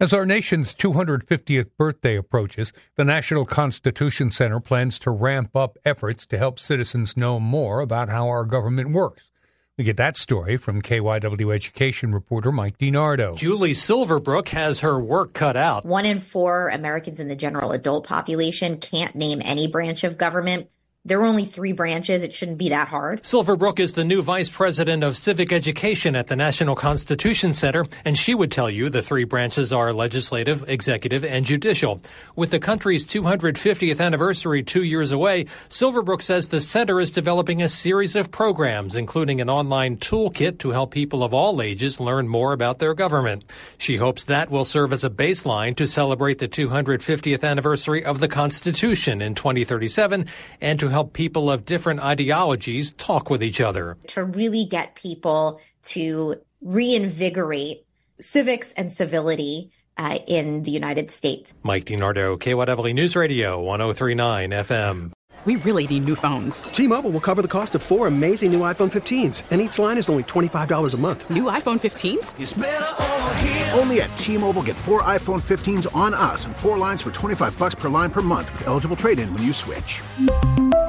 As our nation's 250th birthday approaches, the National Constitution Center plans to ramp up efforts to help citizens know more about how our government works. We get that story from KYW education reporter Mike DeNardo. Julie Silverbrook has her work cut out. One in four Americans in the general adult population can't name any branch of government. There are only three branches. It shouldn't be that hard. Silverbrook is the new vice president of civic education at the National Constitution Center, and she would tell you the three branches are legislative, executive, and judicial. With the country's 250th anniversary two years away, Silverbrook says the center is developing a series of programs, including an online toolkit to help people of all ages learn more about their government. She hopes that will serve as a baseline to celebrate the 250th anniversary of the Constitution in 2037 and to help people of different ideologies talk with each other. To really get people to reinvigorate civics and civility uh, in the United States. Mike DeNardo, KYW News Radio, 1039 FM. We really need new phones. T-Mobile will cover the cost of four amazing new iPhone 15s, and each line is only $25 a month. New iPhone 15s? Only at T-Mobile get four iPhone 15s on us and four lines for 25 bucks per line per month with eligible trade-in when you switch.